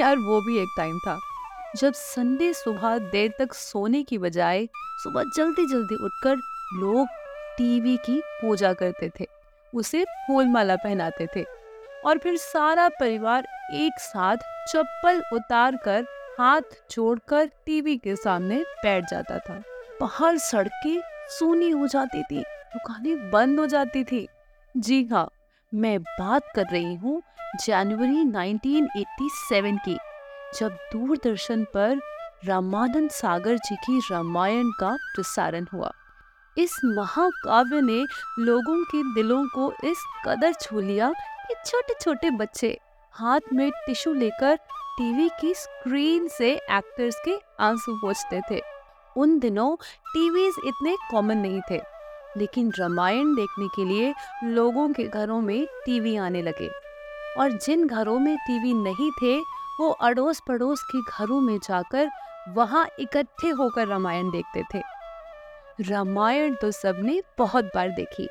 यार वो भी एक टाइम था। जब संडे सुबह देर तक सोने की बजाय सुबह जल्दी जल्दी उठकर लोग टीवी की पूजा करते थे, उसे फूल माला पहनाते थे और फिर सारा परिवार एक साथ चप्पल उतार कर हाथ जोड़कर टीवी के सामने बैठ जाता था। बाहर सड़कें सूनी हो जाती थी, दुकानें बंद हो जाती थी। जी हाँ मैं बात कर रही हूँ जनवरी 1987 की, जब दूरदर्शन पर रामानंद सागर जी की रामायण का प्रसारण हुआ। इस महाकाव्य ने लोगों के दिलों को इस कदर छू लिया कि छोटे छोटे बच्चे हाथ में टिश्यू लेकर टीवी की स्क्रीन से एक्टर्स के आँसू पोछते थे। उन दिनों टीवीज इतने कॉमन नहीं थे। लेकिन रामायण देखने के लिए लोगों के घरों में टीवी आने लगे। और जिन घरों में टीवी नहीं थे, वो अड़ोस पड़ोस के घरों में जाकर वहाँ इकट्ठे होकर रामायण देखते थे। रामायण तो सबने बहुत बार देखी,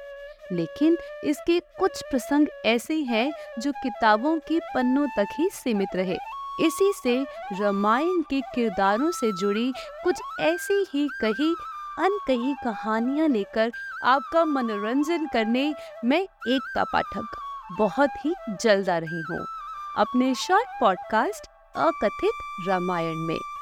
लेकिन इसके कुछ प्रसंग ऐसे हैं जो किताबों के पन्नों तक ही सीमित रहे। इसी से रामायण के किरदारों से जुड़ी कुछ ऐसी ही कही अनकही कहानियाँ लेकर आपका मनोरंजन करने में एकता पाठक बहुत ही जल्द आ रही हूँ अपने शॉर्ट पॉडकास्ट अकथित रामायण में।